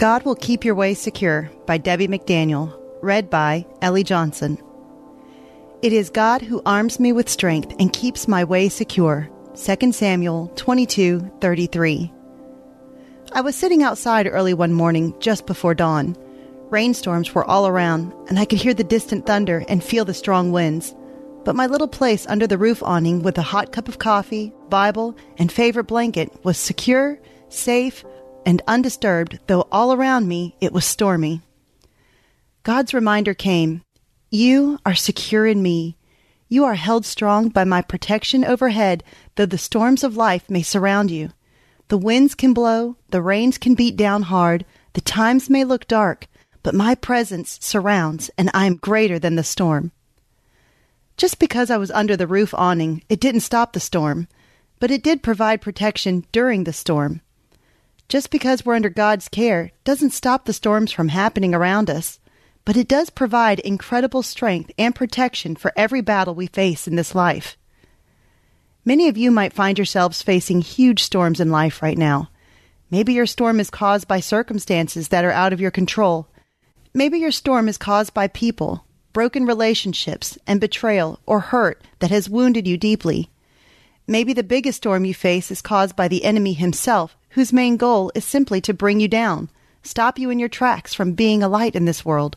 God Will Keep Your Way Secure by Debbie McDaniel, read by Ellie Johnson. It is God who arms me with strength and keeps my way secure. 2 Samuel 22:33. I was sitting outside early one morning just before dawn. Rainstorms were all around, and I could hear the distant thunder and feel the strong winds. But my little place under the roof awning with a hot cup of coffee, Bible, and favorite blanket was secure, safe, and undisturbed, though all around me it was stormy. God's reminder came You are secure in me. You are held strong by my protection overhead, though the storms of life may surround you. The winds can blow, the rains can beat down hard, the times may look dark, but my presence surrounds, and I am greater than the storm. Just because I was under the roof awning, it didn't stop the storm, but it did provide protection during the storm. Just because we're under God's care doesn't stop the storms from happening around us, but it does provide incredible strength and protection for every battle we face in this life. Many of you might find yourselves facing huge storms in life right now. Maybe your storm is caused by circumstances that are out of your control. Maybe your storm is caused by people, broken relationships, and betrayal or hurt that has wounded you deeply. Maybe the biggest storm you face is caused by the enemy himself whose main goal is simply to bring you down, stop you in your tracks from being a light in this world.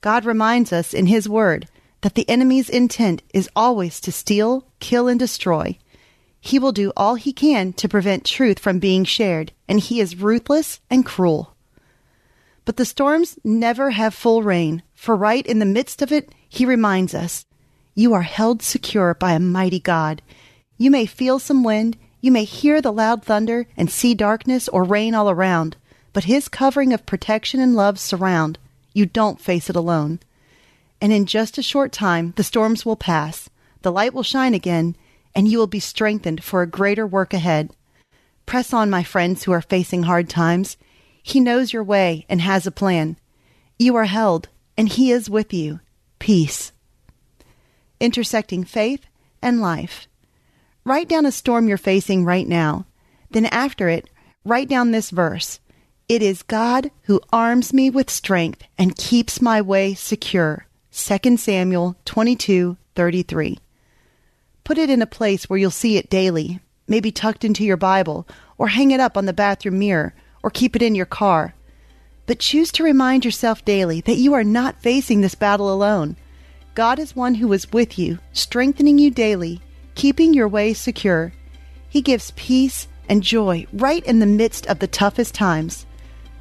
God reminds us in His Word that the enemy's intent is always to steal, kill, and destroy. He will do all he can to prevent truth from being shared, and he is ruthless and cruel. But the storms never have full reign, for right in the midst of it, he reminds us You are held secure by a mighty God. You may feel some wind, you may hear the loud thunder and see darkness or rain all around, but his covering of protection and love surround. You don't face it alone. And in just a short time, the storms will pass, the light will shine again, and you will be strengthened for a greater work ahead. Press on, my friends who are facing hard times. He knows your way and has a plan. You are held, and He is with you. Peace. Intersecting faith and life. Write down a storm you're facing right now. Then after it, write down this verse. It is God who arms me with strength and keeps my way secure. 2 Samuel 22:33. Put it in a place where you'll see it daily, maybe tucked into your Bible, or hang it up on the bathroom mirror, or keep it in your car. But choose to remind yourself daily that you are not facing this battle alone. God is one who is with you, strengthening you daily keeping your way secure. He gives peace and joy right in the midst of the toughest times.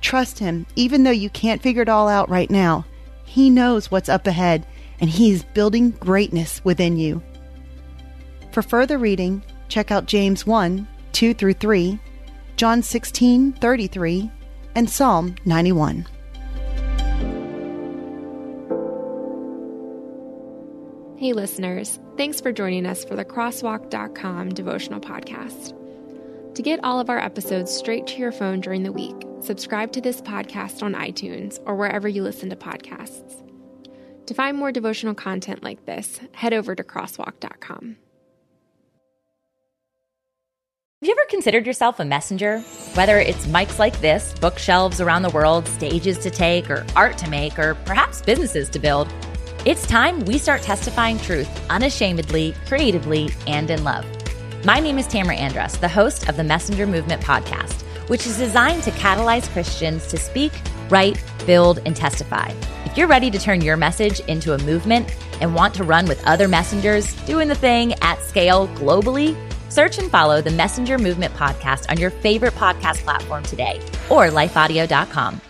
Trust Him, even though you can't figure it all out right now. He knows what's up ahead, and He is building greatness within you. For further reading, check out James 1 2 through 3, John 16 33, and Psalm 91. Hey, listeners, thanks for joining us for the Crosswalk.com devotional podcast. To get all of our episodes straight to your phone during the week, subscribe to this podcast on iTunes or wherever you listen to podcasts. To find more devotional content like this, head over to Crosswalk.com. Have you ever considered yourself a messenger? Whether it's mics like this, bookshelves around the world, stages to take, or art to make, or perhaps businesses to build. It's time we start testifying truth unashamedly, creatively, and in love. My name is Tamara Andress, the host of the Messenger Movement podcast, which is designed to catalyze Christians to speak, write, build, and testify. If you're ready to turn your message into a movement and want to run with other messengers doing the thing at scale globally, search and follow the Messenger Movement podcast on your favorite podcast platform today or lifeaudio.com.